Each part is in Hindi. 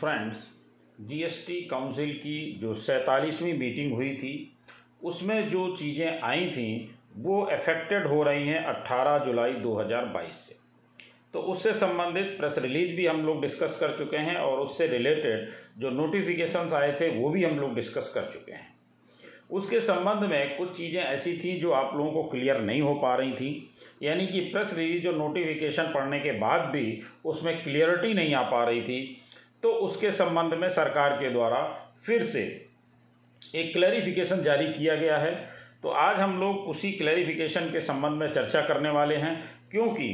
फ्रेंड्स जीएसटी काउंसिल की जो सैंतालीसवीं मीटिंग हुई थी उसमें जो चीज़ें आई थी वो अफेक्टेड हो रही हैं 18 जुलाई 2022 से तो उससे संबंधित प्रेस रिलीज भी हम लोग डिस्कस कर चुके हैं और उससे रिलेटेड जो नोटिफिकेशंस आए थे वो भी हम लोग डिस्कस कर चुके हैं उसके संबंध में कुछ चीज़ें ऐसी थी जो आप लोगों को क्लियर नहीं हो पा रही थी यानी कि प्रेस रिलीज जो नोटिफिकेशन पढ़ने के बाद भी उसमें क्लियरिटी नहीं आ पा रही थी तो उसके संबंध में सरकार के द्वारा फिर से एक क्लैरिफिकेशन जारी किया गया है तो आज हम लोग उसी क्लैरिफिकेशन के संबंध में चर्चा करने वाले हैं क्योंकि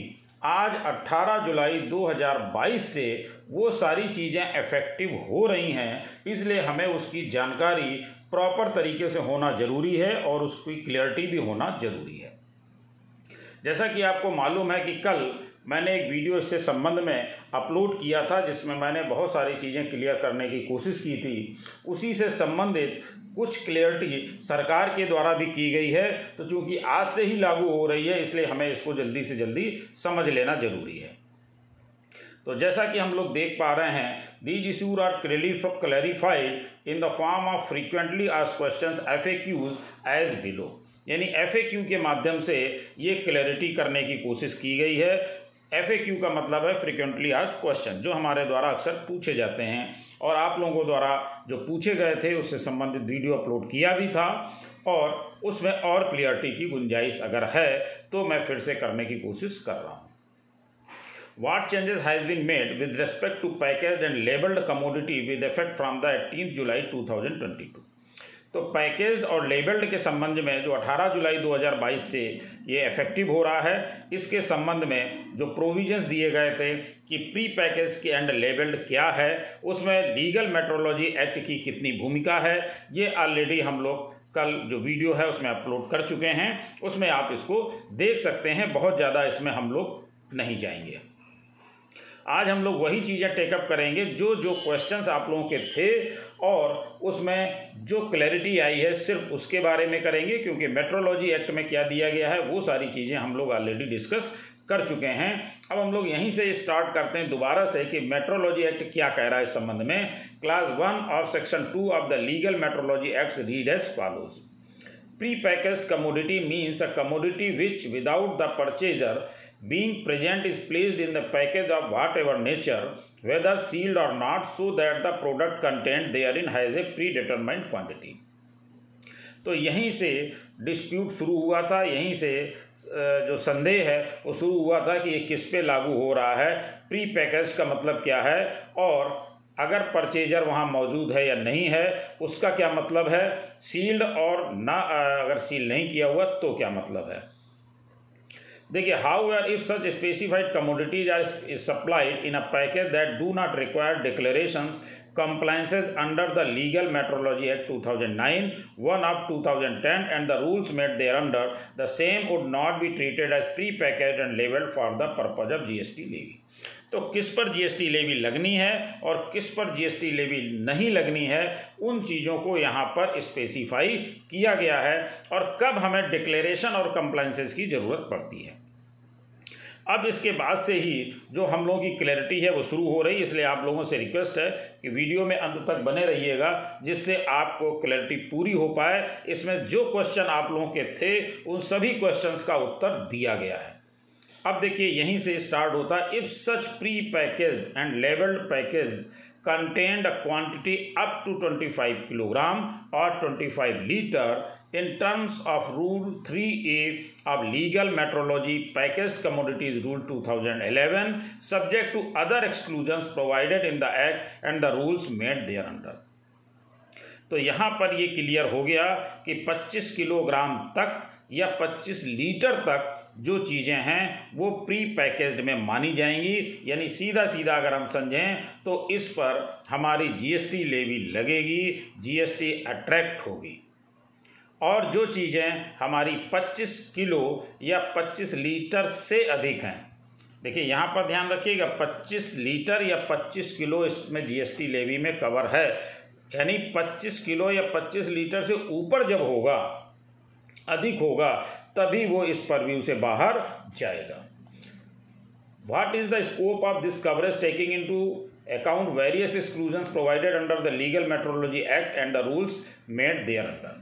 आज 18 जुलाई 2022 से वो सारी चीज़ें इफेक्टिव हो रही हैं इसलिए हमें उसकी जानकारी प्रॉपर तरीके से होना ज़रूरी है और उसकी क्लियरिटी भी होना ज़रूरी है जैसा कि आपको मालूम है कि कल मैंने एक वीडियो इससे संबंध में अपलोड किया था जिसमें मैंने बहुत सारी चीज़ें क्लियर करने की कोशिश की थी उसी से संबंधित कुछ क्लियरिटी सरकार के द्वारा भी की गई है तो चूंकि आज से ही लागू हो रही है इसलिए हमें इसको जल्दी से जल्दी समझ लेना ज़रूरी है तो जैसा कि हम लोग देख पा रहे हैं these issues are clarified in the form of frequently आज question F A Qs as below यानी एफ के माध्यम से ये क्लैरिटी करने की कोशिश की गई है एफ ए क्यू का मतलब है फ्रिक्वेंटली आज क्वेश्चन जो हमारे द्वारा अक्सर पूछे जाते हैं और आप लोगों द्वारा जो पूछे गए थे उससे संबंधित वीडियो अपलोड किया भी था और उसमें और क्लियरिटी की गुंजाइश अगर है तो मैं फिर से करने की कोशिश कर रहा हूँ What changes has been made with respect to packaged and labeled commodity with effect July two thousand twenty two तो पैकेज और लेबल्ड के संबंध में जो 18 जुलाई 2022 से ये इफेक्टिव हो रहा है इसके संबंध में जो प्रोविजंस दिए गए थे कि प्री पैकेज के एंड लेबल्ड क्या है उसमें लीगल मेट्रोलॉजी एक्ट की कितनी भूमिका है ये ऑलरेडी हम लोग कल जो वीडियो है उसमें अपलोड कर चुके हैं उसमें आप इसको देख सकते हैं बहुत ज़्यादा इसमें हम लोग नहीं जाएंगे आज हम लोग वही चीज़ें टेकअप करेंगे जो जो क्वेश्चंस आप लोगों के थे और उसमें जो क्लैरिटी आई है सिर्फ उसके बारे में करेंगे क्योंकि मेट्रोलॉजी एक्ट में क्या दिया गया है वो सारी चीज़ें हम लोग ऑलरेडी डिस्कस कर चुके हैं अब हम लोग यहीं से स्टार्ट करते हैं दोबारा से कि मेट्रोलॉजी एक्ट क्या कह रहा है इस संबंध में clause one of section two of the Legal Metrology Act read as follows pre package commodity means a commodity which without the purchaser being present is placed in the package of whatever nature, whether sealed or not, so that the product contained therein has a predetermined quantity. तो यहीं से डिस्प्यूट शुरू हुआ था यहीं से जो संदेह है वो शुरू हुआ था कि ये किस पे लागू हो रहा है प्री पैकेज का मतलब क्या है और अगर परचेजर वहाँ मौजूद है या नहीं है उसका क्या मतलब है सील्ड और ना अगर सील नहीं किया हुआ तो क्या मतलब है देखिए how are if such specified commodities are supplied in a package that do not require declaration compliances under the legal metrology act 2009 one of 2010 and the rules made thereunder the same would not be treated as pre-packaged and labeled for the purpose of gst levy तो किस पर जीएसटी लेवी लगनी है और किस पर जीएसटी लेवी नहीं लगनी है उन चीज़ों को यहाँ पर स्पेसिफाई किया गया है और कब हमें डिक्लेरेशन और कंप्लाइंसेस की ज़रूरत पड़ती है अब इसके बाद से ही जो हम लोगों की क्लैरिटी है वो शुरू हो रही है इसलिए आप लोगों से रिक्वेस्ट है कि वीडियो में अंत तक बने रहिएगा जिससे आपको क्लैरिटी पूरी हो पाए इसमें जो क्वेश्चन आप लोगों के थे उन सभी क्वेश्चंस का उत्तर दिया गया है अब देखिए यहीं से स्टार्ट होता है if such pre package and labelled package contained a quantity up to 25 kilogram or 25 litre in terms of rule 3 A of Legal Metrology package commodities rule 2011 subject to other exclusion provided in the act and the rules made thereunder तो यहाँ पर ये क्लियर हो गया कि 25 किलोग्राम तक या 25 लीटर तक जो चीज़ें हैं वो प्री पैकेज में मानी जाएंगी यानी सीधा सीधा अगर हम समझें तो इस पर हमारी जीएसटी लेवी लगेगी जीएसटी अट्रैक्ट होगी और जो चीज़ें हमारी 25 किलो या 25 लीटर से अधिक हैं देखिए यहाँ पर ध्यान रखिएगा 25 लीटर या 25 किलो इसमें जीएसटी लेवी में कवर है यानी 25 किलो या 25 लीटर से ऊपर जब होगा अधिक होगा तभी वो इस परव्यू से बाहर जाएगा what is the scope of this coverage taking into account various exclusion provided under the Legal Metrology Act and the rules made thereunder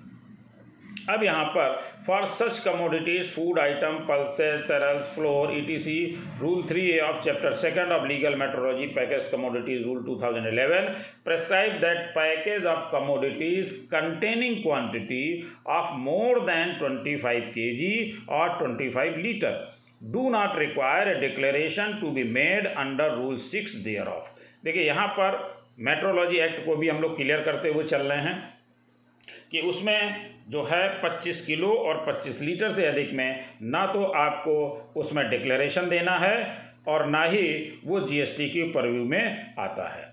अब यहाँ पर for such commodities food item pulses cereals flour E T C rule three A of chapter second of Legal Metrology package commodities rule two thousand 2011 prescribe that package of commodities containing quantity of more than K G और twenty five litre do not require a declaration to be made under rule six thereof देखिए यहाँ पर मेट्रोलॉजी एक्ट को भी हम लोग क्लियर करते हुए चल रहे हैं कि उसमें जो है 25 किलो और 25 लीटर से अधिक में ना तो आपको उसमें डिक्लेरेशन देना है और ना ही वो जीएसटी की परव्यू में आता है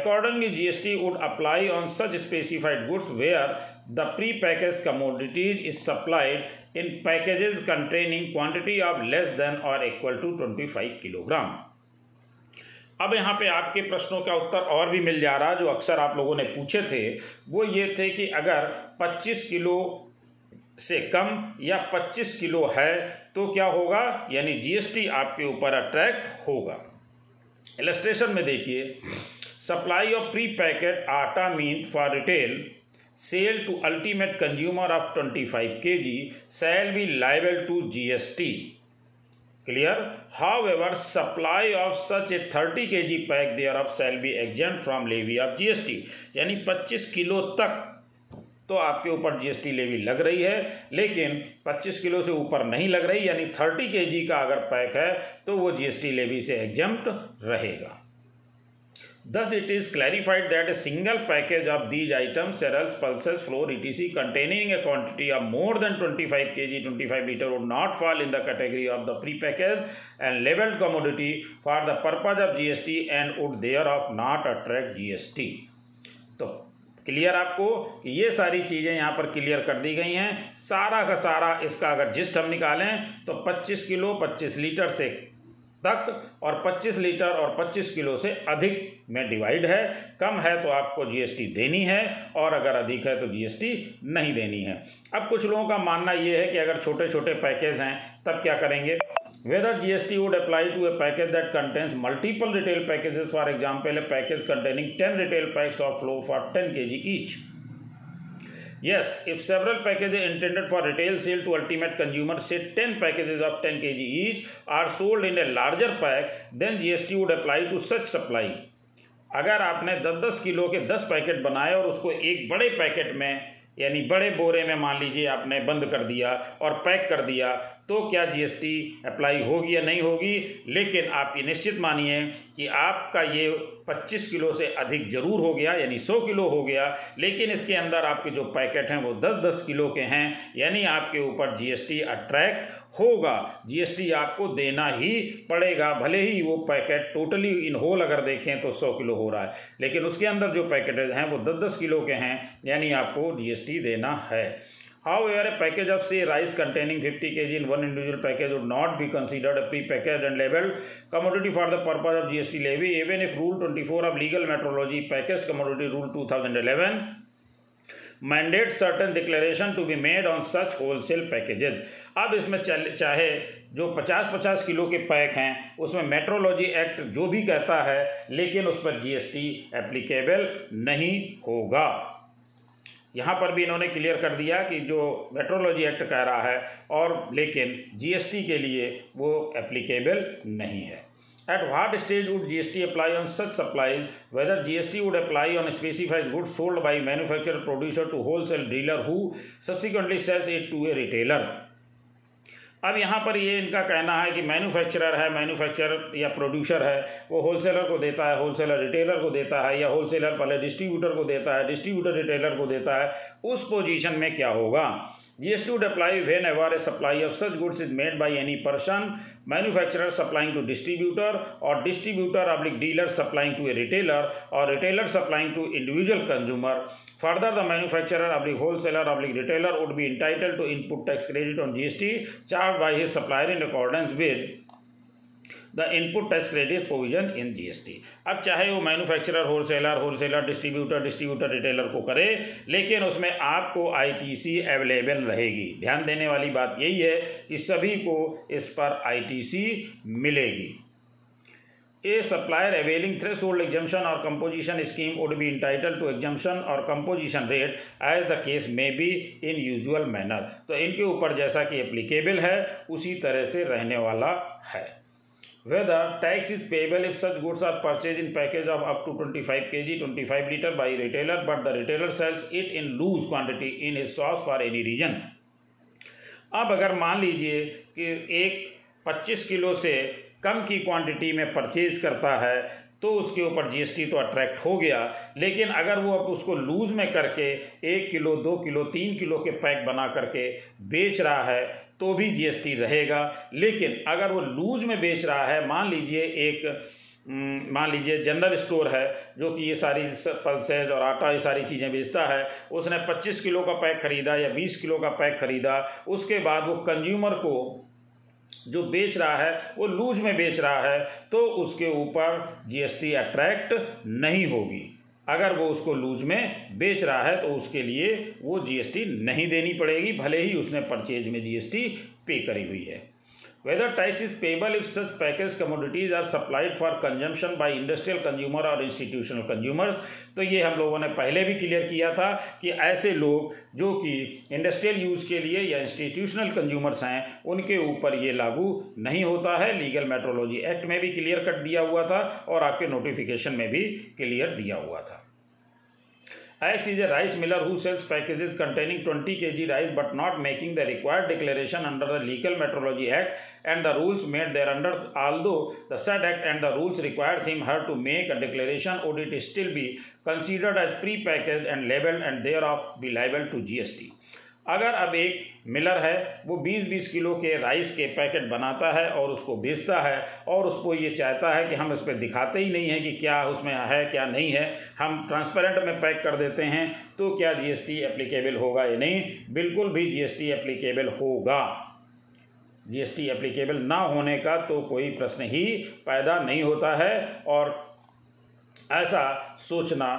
accordingly G S T would apply on such specified goods where the pre package commodities is supplied in packages containing quantity of less than or equal to twenty five kilogram अब यहाँ पे आपके प्रश्नों का उत्तर और भी मिल जा रहा जो अक्सर आप लोगों ने पूछे थे वो ये थे कि अगर 25 किलो से कम या 25 किलो है तो क्या होगा यानी जीएसटी आपके ऊपर अट्रैक्ट होगा इलस्ट्रेशन में देखिए supply of pre packet atta mean for retail sale to ultimate consumer of 25 G shall be liable to GST clear how clear however supply of such K G pack pack of shall be exempt from levy of GST यानी पच्चीस किलो तक तो आपके ऊपर जीएसटी लेवी लग रही है लेकिन 25 किलो से ऊपर नहीं लग रही यानी 30 केजी का अगर पैक है तो वो जीएसटी लेवी से एग्जम्प्ट रहेगा Thus, it is clarified that a single package of these items, cereals, pulses, flour, etc., containing a quantity of more than 25 kg, 25 liter, would not fall in the category of the prepackaged and labeled commodity for the purpose of GST and would thereof not attract GST. तो क्लियर आपको कि ये सारी चीज़ें यहाँ पर क्लियर कर दी गई हैं सारा का सारा इसका अगर जिस्ट हम निकालें तो 25 किलो 25 लीटर से तक और 25 लीटर और 25 किलो से अधिक में डिवाइड है कम है तो आपको जीएसटी देनी है और अगर अधिक है तो जीएसटी नहीं देनी है अब कुछ लोगों का मानना यह है कि अगर छोटे छोटे पैकेज हैं तब क्या करेंगे whether G S T would apply to a package that contains multiple retail packages for example a package containing ten retail packs of flour for ten K G each Yes, if several packages intended for retail sale to ultimate consumer, say 10 packages of 10 kg each, are sold in a larger pack, then GST would apply to such supply. अगर आपने 10-10 किलो के 10 पैकेट बनाए और उसको एक बड़े पैकेट में यानी बड़े बोरे में मान लीजिए आपने बंद कर दिया और पैक कर दिया तो क्या जीएसटी अप्लाई होगी या नहीं होगी लेकिन आप ये निश्चित मानिए कि आपका ये 25 किलो से अधिक जरूर हो गया यानी 100 किलो हो गया लेकिन इसके अंदर आपके जो पैकेट हैं वो 10-10 किलो के हैं यानी आपके ऊपर जीएसटी अट्रैक्ट होगा जीएसटी आपको देना ही पड़ेगा भले ही वो पैकेट टोटली इन होल अगर देखें तो 100 किलो हो रहा है लेकिन उसके अंदर जो पैकेट हैं वो 10-10 किलो के हैं यानी आपको जीएसटी देना है however a package of say rice containing fifty K G in one individual package would not be considered a pre package and level commodity for the purpose of G S T levy even if rule twenty four of Legal Metrology package commodity rule two thousand eleven mandate certain declaration to be made on such wholesale packages अब इसमें चाहे जो पचास पचास किलो के पैक हैं उसमें मेट्रोलॉजी एक्ट जो भी कहता है लेकिन उस पर जी एस टी एप्लीकेबल नहीं होगा यहाँ पर भी इन्होंने क्लियर कर दिया कि जो मेट्रोलॉजी एक्ट कह रहा है और लेकिन जीएसटी के लिए वो एप्लीकेबल नहीं है at what stage would G S T apply on such supply whether G S T would apply on specified good sold by manufacturer producer to wholesale dealer who subsequently sells it to a retailer अब यहाँ पर ये इनका कहना है कि मैन्युफैक्चरर है मैन्युफैक्चरर या प्रोड्यूसर है वो होलसेलर को देता है होलसेलर रिटेलर को देता है या होलसेलर पहले डिस्ट्रीब्यूटर को देता है डिस्ट्रीब्यूटर रिटेलर को देता है उस पोजीशन में क्या होगा GST would apply whenever a supply of such goods is made by any person, manufacturer supplying to distributor, or distributor/dealer supplying to a retailer, or retailer supplying to individual consumer. Further, the manufacturer/wholesaler/retailer would be entitled to input tax credit on GST charged by his supplier in accordance with the input tax credit provision in GST अब चाहे वो manufacturer wholesaler wholesaler distributor distributor retailer को करे लेकिन उसमें आपको आईटीसी अवेलेबल रहेगी ध्यान देने वाली बात यही है कि सभी को इस पर आईटीसी मिलेगी a supplier availing availing hold exemption or composition scheme would be entitled to exemption or composition rate as the case may be in usual manner तो इनके ऊपर जैसा कि एप्लीकेबल है उसी तरह से रहने वाला है whether tax is payable if such goods are purchased in package of up to 25 kg 25 liter by retailer but the retailer sells it in loose quantity in his shops for any region अब अगर मान लीजिए कि एक 25 किलो से कम की क्वांटिटी में परचेज करता है तो उसके ऊपर जीएसटी तो अट्रैक्ट हो गया लेकिन अगर वो अब उसको लूज़ में करके एक किलो दो किलो तीन किलो के पैक बना करके बेच रहा है तो भी जीएसटी रहेगा लेकिन अगर वो लूज में बेच रहा है मान लीजिए एक मान लीजिए जनरल स्टोर है जो कि ये सारी पल्सेज और आटा ये सारी चीज़ें बेचता है उसने 25 किलो का पैक ख़रीदा या 20 किलो का पैक ख़रीदा उसके बाद वो कंज्यूमर को जो बेच रहा है वो लूज में बेच रहा है तो उसके ऊपर जीएसटी अट्रैक्ट नहीं होगी अगर वो उसको लूज में बेच रहा है तो उसके लिए वो जीएसटी नहीं देनी पड़ेगी भले ही उसने परचेज में जीएसटी पे करी हुई है whether tax is payable if such package commodities are supplied for consumption by industrial consumer or institutional consumers तो ये हम लोगों ने पहले भी क्लियर किया था कि ऐसे लोग जो कि इंडस्ट्रियल यूज़ के लिए या इंस्टीट्यूशनल कंज्यूमर्स हैं उनके ऊपर ये लागू नहीं होता है लीगल मेट्रोलॉजी एक्ट में भी क्लियर कट दिया हुआ था और आपके नोटिफिकेशन में भी क्लियर दिया हुआ था X is a rice miller who sells packages containing 20 kg rice but not making the required declaration under the Legal Metrology Act and the rules made thereunder. Although the said act and the rules requires him her to make a declaration, would it still be considered as pre-packaged and labeled and thereof be liable to GST? अगर अब एक मिलर है वो 20-20 किलो के राइस के पैकेट बनाता है और उसको बेचता है और उसको ये चाहता है कि हम इस पर दिखाते ही नहीं हैं कि क्या उसमें है क्या नहीं है हम ट्रांसपेरेंट में पैक कर देते हैं तो क्या जीएसटी एप्लीकेबल होगा या नहीं बिल्कुल भी जीएसटी एप्लीकेबल होगा जीएसटी एप्लीकेबल ना होने का तो कोई प्रश्न ही पैदा नहीं होता है और ऐसा सोचना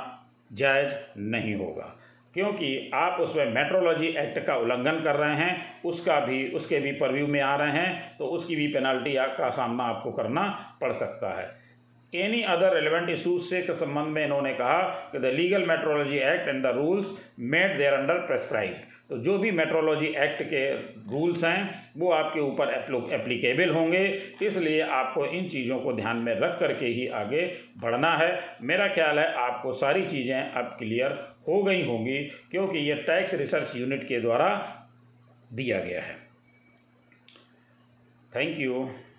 जायज नहीं होगा क्योंकि आप उसमें मेट्रोलॉजी एक्ट का उल्लंघन कर रहे हैं उसका भी उसके भी परव्यू में आ रहे हैं तो उसकी भी पेनाल्टी का सामना आपको करना पड़ सकता है एनी अदर रेलिवेंट इशूज से के संबंध में इन्होंने कहा कि the legal metrology act and the rules made thereunder prescribe तो जो भी मेट्रोलॉजी एक्ट के रूल्स हैं वो आपके ऊपर एप्लीकेबल होंगे इसलिए आपको इन चीज़ों को ध्यान में रख करके ही आगे बढ़ना है मेरा ख्याल है आपको सारी चीज़ें अब क्लियर हो गई होंगी क्योंकि यह टैक्स रिसर्च यूनिट के द्वारा दिया गया है थैंक यू